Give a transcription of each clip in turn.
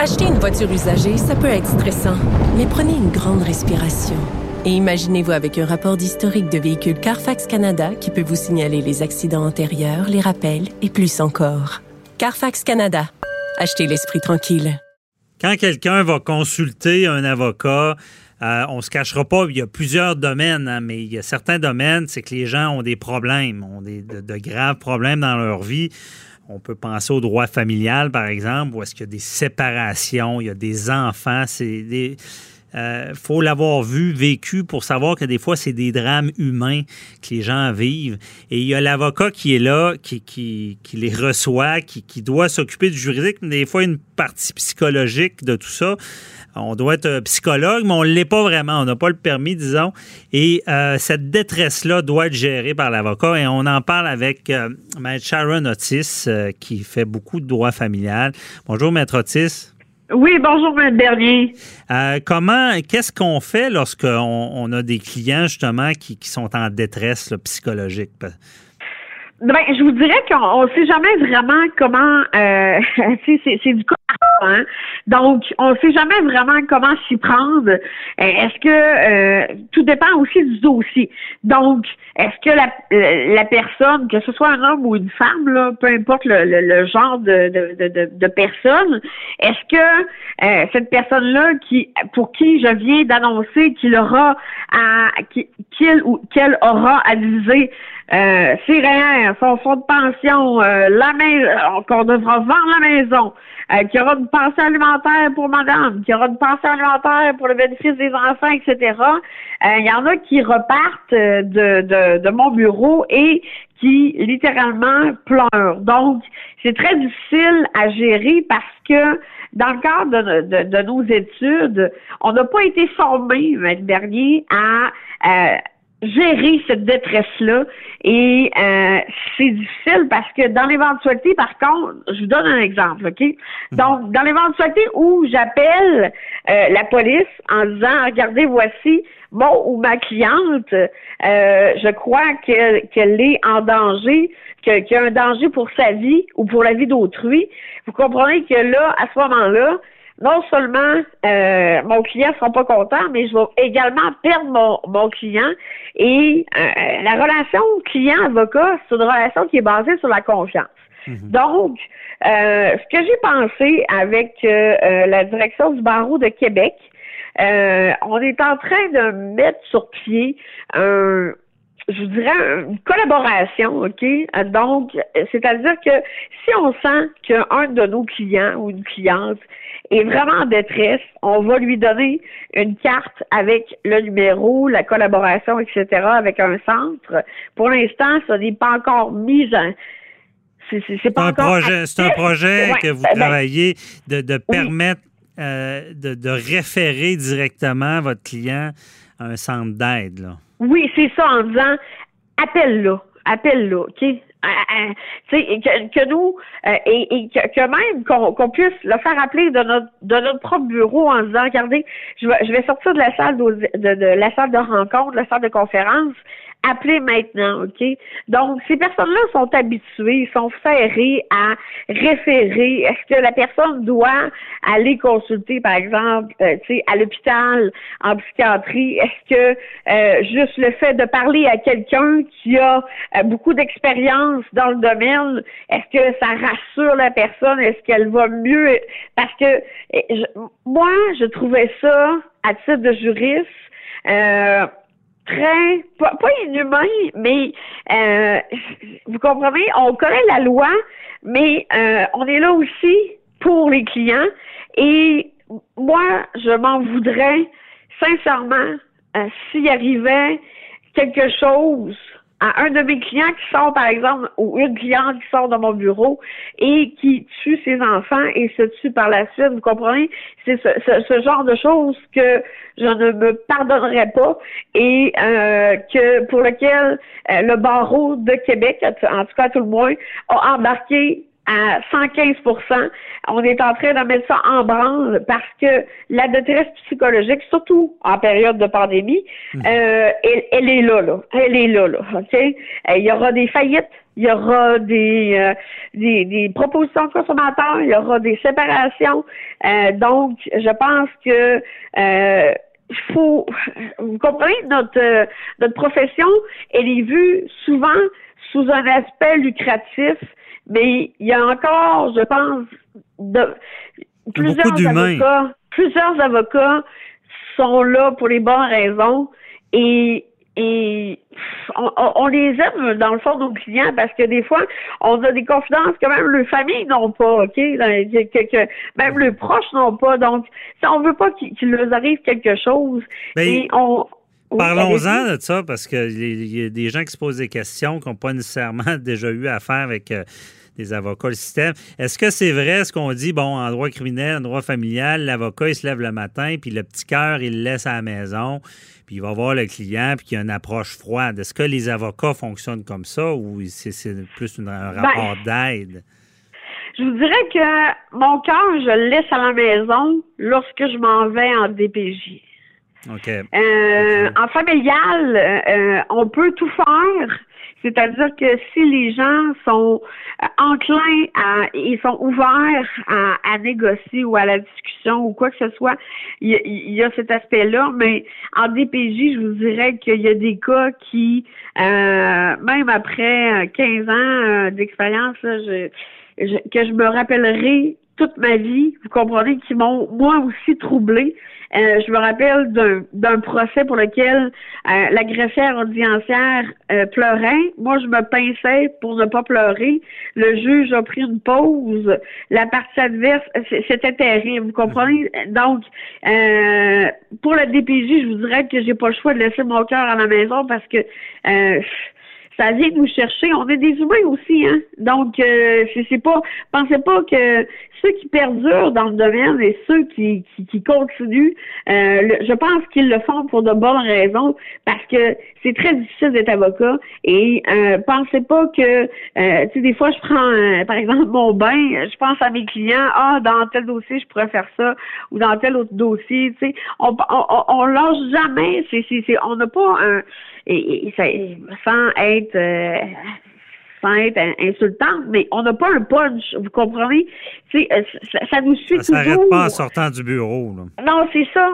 Acheter une voiture usagée, ça peut être stressant, mais prenez une grande respiration. Et imaginez-vous avec un rapport d'historique de véhicule Carfax Canada qui peut vous signaler les accidents antérieurs, les rappels et plus encore. Carfax Canada. Achetez l'esprit tranquille. Quand quelqu'un va consulter un avocat, euh, on se cachera pas, il y a plusieurs domaines, hein, mais il y a certains domaines, c'est que les gens ont des problèmes, ont des, de graves problèmes dans leur vie. On peut penser au droit familial, par exemple, où est-ce qu'il y a des séparations, il y a des enfants, c'est des euh, faut l'avoir vu, vécu pour savoir que des fois, c'est des drames humains que les gens vivent. Et il y a l'avocat qui est là, qui, les reçoit, qui, doit s'occuper du juridique, mais des fois, une partie psychologique de tout ça. On doit être psychologue, mais on ne l'est pas vraiment. On n'a pas le permis, disons. Et euh, cette détresse-là doit être gérée par l'avocat. Et on en parle avec euh, Maître Sharon Otis, euh, qui fait beaucoup de droit familial. Bonjour, Maître Otis. Oui, bonjour, M. Bernier. Euh, comment, qu'est-ce qu'on fait lorsqu'on on a des clients, justement, qui, qui sont en détresse psychologique? Ben, je vous dirais qu'on ne sait jamais vraiment comment. Euh, c'est du cas hein? Donc, on ne sait jamais vraiment comment s'y prendre. Euh, est-ce que euh, tout dépend aussi du dossier. Donc, est-ce que la, la personne, que ce soit un homme ou une femme, là, peu importe le, le, genre de, de, de, de personne, est-ce que cette personne-là, qui pour qui je viens d'annoncer qu'il aura à qu'il ou qu'elle aura à viser euh, rien, son fonds de pension, euh, la maison, euh, qu'on devra vendre la maison, euh, qu'il y aura une pension alimentaire pour madame, qu'il y aura une pension alimentaire pour le bénéfice des enfants, etc. Il y en a qui repartent de, de, de mon bureau et qui littéralement pleurent. Donc, c'est très difficile à gérer parce que dans le cadre de, de, de nos études, on n'a pas été formés, l'année dernier, à gérer cette détresse-là. Et euh, c'est difficile parce que dans l'éventualité, par contre, je vous donne un exemple, OK? Mhm. Donc, dans l'éventualité où j'appelle euh, la police en disant Regardez, voici mon ou ma cliente, euh, je crois qu'elle est en danger, qu'il y a un danger pour sa vie ou pour la vie d'autrui. Vous comprenez que là, à ce moment-là, non seulement euh, mon client sera pas content, mais je vais également perdre mon, client. Et euh, la relation client-avocat, c'est une relation qui est basée sur la confiance. Mhm. Donc, euh, ce que j'ai pensé avec la direction du barreau de Québec, on est en train de mettre sur pied un je vous dirais, une collaboration, OK? Donc, c'est-à-dire que si on sent qu'un de nos clients ou une cliente est vraiment en détresse, on va lui donner une carte avec le numéro, la collaboration, etc., avec un centre. Pour l'instant, ça n'est pas encore mis en... C'est pas un projet, c'est un projet que vous ben, travaillez de, permettre euh, de, de référer directement votre client à un centre d'aide. Oui, c'est ça, en disant appelle-la, appelle-la, OK? Euh, euh, que, nous euh, et, que, même qu'on puisse le faire appeler de notre de notre propre bureau en disant regardez je vais, je vais sortir de la salle de, de, de la salle de rencontre de la salle de conférence Appelez maintenant, OK? Donc, ces personnes-là sont habituées, sont ferrées à référer. Est-ce que la personne doit aller consulter, par exemple, euh, tu sais, à l'hôpital, en psychiatrie? Est-ce que euh, juste le fait de parler à quelqu'un qui a euh, beaucoup d'expérience dans le domaine, est-ce que ça rassure la personne? Est-ce qu'elle va mieux? Parce que moi, je trouvais ça, à titre de juriste, euh, très, pas, inhumain, mais euh, vous comprenez, on connaît la loi, mais euh, on est là aussi pour les clients. Et moi, je m'en voudrais sincèrement euh, s'il arrivait quelque chose à un de mes clients qui sort, par exemple, ou une cliente qui sort de mon bureau et qui tue ses enfants et se tue par la suite, vous comprenez? C'est ce, genre de choses que je ne me pardonnerai pas et euh, que pour lequel euh, le barreau de Québec, en tout cas tout le moins, a embarqué à 115% On est en train de mettre ça en branle parce que la détresse psychologique, surtout en période de pandémie, hmm. euh, elle, est là, là. Elle est là, là. OK? Il y aura des faillites il y aura des, des, des, propositions de consommateurs, il y aura des séparations. donc, je pense que il faut, vous comprenez, notre, notre profession, elle est vue souvent sous un aspect lucratif, mais il y a encore, je pense, de, plusieurs avocats, plusieurs avocats sont là pour les bonnes raisons et et on, les aime dans le fond nos clients parce que des fois on a des confidences que même leurs familles n'ont pas, ok, que, même leurs proches n'ont pas. Donc, si on veut pas qu'il leur arrive quelque chose, et on Parlons-en de ça parce qu'il y a des gens qui se posent des questions qui n'ont pas nécessairement déjà eu affaire avec euh, des avocats, le système. Est-ce que c'est vrai ce qu'on dit, bon, en droit criminel, en droit familial, l'avocat, il se lève le matin, puis le petit cœur, il le laisse à la maison, puis il va voir le client, puis il y a une approche froide. Est-ce que les avocats fonctionnent comme ça ou c'est plus un ben, rapport d'aide? Je vous dirais que mon cœur, je le laisse à la maison lorsque je m'en vais en DPJ. Euh, en familial, euh, on peut tout faire. C'est-à-dire que si les gens sont euh, enclins à, ils sont ouverts à, négocier ou à la discussion ou quoi que ce soit, il y, a, cet aspect-là. Mais en DPJ, je vous dirais qu'il y a des cas qui, même après 15 ans d'expérience, je, que je me rappellerai toute ma vie, vous comprenez, qui m'ont moi aussi troublé. Euh, je me rappelle d'un procès pour lequel euh, la audiencière euh, pleurait. Moi, je me pinçais pour ne pas pleurer. Le juge a pris une pause. La partie adverse, c'était terrible. Vous comprenez? Donc, pour le DPJ, je vous dirais que j'ai pas le choix de laisser mon cœur à la maison parce que ça vient nous chercher. On est des humains aussi, hein. Donc, euh, c'est pas, pensez pas que ceux qui perdurent dans le domaine et ceux qui, qui, continuent, euh, je pense qu'ils le font pour de bonnes raisons, parce que c'est très difficile d'être avocat. Et euh, pensez pas que, euh, tu sais, des fois, je prends, par exemple, mon bain, je pense à mes clients, ah, dans tel dossier, je pourrais faire ça, ou dans tel autre dossier, tu sais, on, on, on, lâche jamais. C'est, c'est, on n'a pas un et, ça, sans être euh, insultante, mais on n'a pas un punch, vous comprenez? Euh, ça, ça, nous suit ça toujours. pas en sortant du bureau. Non, c'est ça.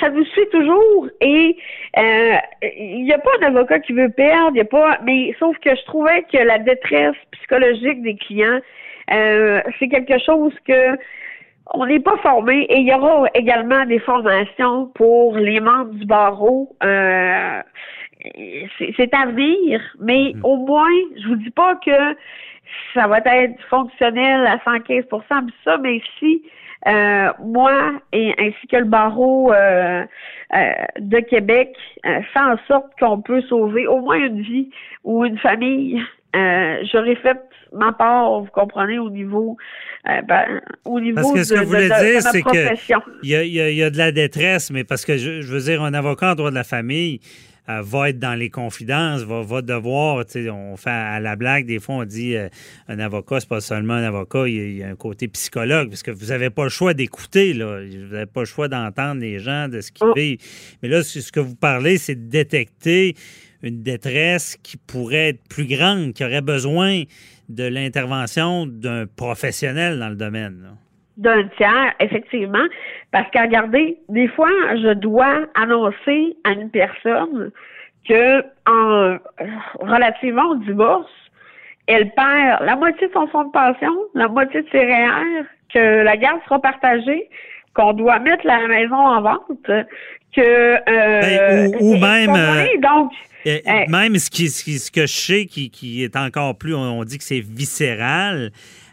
Ça nous suit toujours. Et euh, il n'y a pas d'avocat qui veut perdre, il a pas. Mais sauf que je trouvais que la détresse psychologique des clients, c'est quelque chose que on n'est pas formé et il y aura également des formations pour les membres du barreau. Euh, c'est à venir, mais mm. au moins, je vous dis pas que ça va être fonctionnel à 115 ça, mais si euh, moi et ainsi que le barreau euh, euh, de Québec fait en sorte qu'on peut sauver au moins une vie ou une famille, j'aurais fait ma part, vous comprenez, au niveau, ben, au niveau parce que ce que vous voulez dire, c'est qu'il y, a, y a de la détresse, mais parce que je, je veux dire, un avocat en droit de la famille, euh, va être dans les confidences, va, va devoir, on fait à la blague, des fois on dit euh, un avocat, c'est pas seulement un avocat, il y, a, un côté psychologue, parce que vous n'avez pas le choix d'écouter, là. Vous n'avez pas le choix d'entendre les gens, de ce qu'ils oh. vivent. Mais là, ce que vous parlez, c'est de détecter une détresse qui pourrait être plus grande, qui aurait besoin de l'intervention d'un professionnel dans le domaine d'un tiers, effectivement, parce que regardez, des fois, je dois annoncer à une personne que en relativement au divorce, elle perd la moitié de son fonds de pension, la moitié de ses REER, que la garde sera partagée, qu'on doit mettre la maison en vente, que euh, ben, ou, même euh, donc même ce qui, ce que je sais qui, qui est encore plus on, dit que c'est viscéral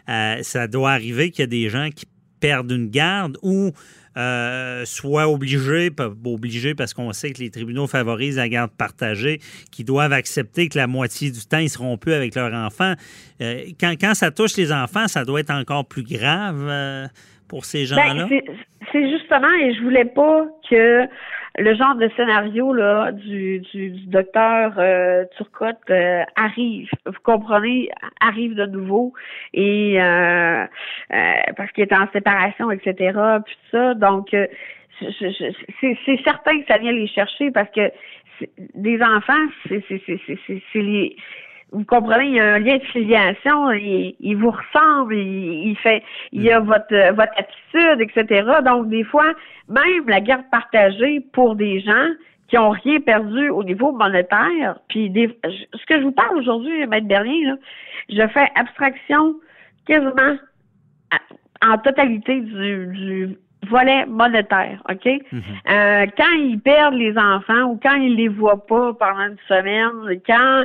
euh, ça doit arriver qu'il y a des gens qui perdre une garde ou euh, soit obligés, obligés parce qu'on sait que les tribunaux favorisent la garde partagée, qui doivent accepter que la moitié du temps, ils seront plus avec leurs enfants. Euh, quand, quand, ça touche les enfants, ça doit être encore plus grave euh, pour ces ben, gens-là? c'est justement, et je voulais pas que le genre de scénario là du, du, docteur euh, Turcotte euh, arrive, vous comprenez, arrive de nouveau et euh, euh parce qu'il est en séparation, etc. Puis ça, donc c'est certain que ça vient les chercher parce que des enfants, c'est les vous comprenez, il y a un lien de filiation, il, vous ressemble, il, fait, il y a mm. votre, votre attitude, etc. Donc, des fois, même la garde partagée pour des gens qui ont rien perdu au niveau monétaire, puis des, ce que je vous parle aujourd'hui, Maître Bernier, là, je fais abstraction quasiment en totalité du, du volet monétaire, OK? Mhm. euh, quand ils perdent les enfants ou quand ils les voient pas pendant une semaine, quand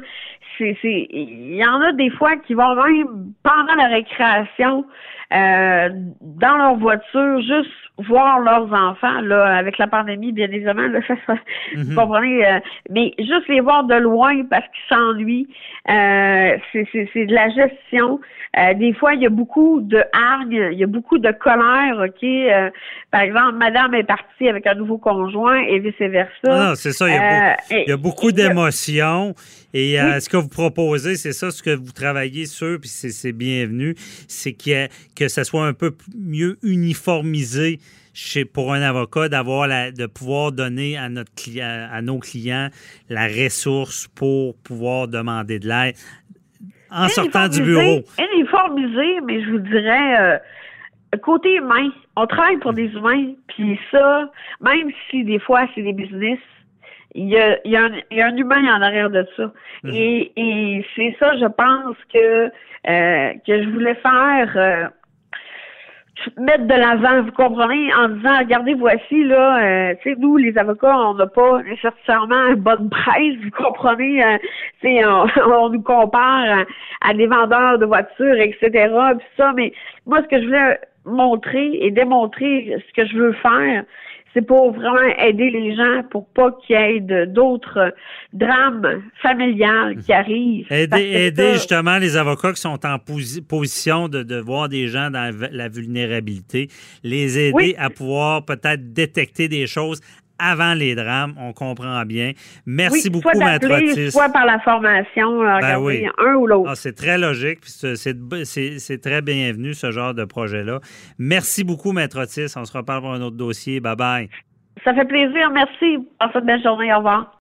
c'est, c'est, il y en a des fois qui vont même pendant la récréation euh, dans leur voiture juste voir leurs enfants là avec la pandémie bien évidemment là, vous mhm. comprenez euh, mais juste les voir de loin parce qu'ils s'ennuient euh, c'est, c'est, c'est de la gestion euh, des fois, il y a beaucoup de hargne, il y a beaucoup de colère, OK? Par exemple, madame est partie avec un nouveau conjoint et vice-versa. Ah, c'est ça, il y a, beaucoup, euh, d'émotions. Et ce que vous proposez, c'est ça, ce que vous travaillez sur, puis c'est bienvenu, c'est que, que ça soit un peu mieux uniformisé chez, pour un avocat d'avoir de pouvoir donner à notre à nos clients la ressource pour pouvoir demander de l'aide en sortant du bureau. Uniformisé, mais je vous dirais, euh, côté humain, on travaille pour des humains, puis ça, même si des fois c'est des business, il y a, y, a un, y a un humain en arrière de ça. Mhm. Et, et c'est ça, je pense que euh, que je voulais faire. Euh, mettre de l'avant, vous comprenez, en disant, regardez, voici, là, euh, tu sais, nous, les avocats, on n'a pas nécessairement une bonne presse, vous comprenez, euh, tu sais, on, nous compare à, des vendeurs de voitures, etc., puis ça, mais moi, ce que je voulais montrer et démontrer, ce que je veux faire, c'est pour vraiment aider les gens pour pas qu'il y ait d'autres drames familiales qui arrivent. Aider, justement les avocats qui sont en position de, voir des gens dans la vulnérabilité, les aider à pouvoir peut-être détecter des choses avant les drames, on comprend bien. Merci beaucoup, Maître Otis. Soit par la formation, ben un ou l'autre. Ah, c'est très logique, c'est très bienvenu, ce genre de projet-là. Merci beaucoup, Maître Otis. On se reparle pour un autre dossier. Bye-bye. Ça fait plaisir. Merci. Passez une belle journée. Au revoir.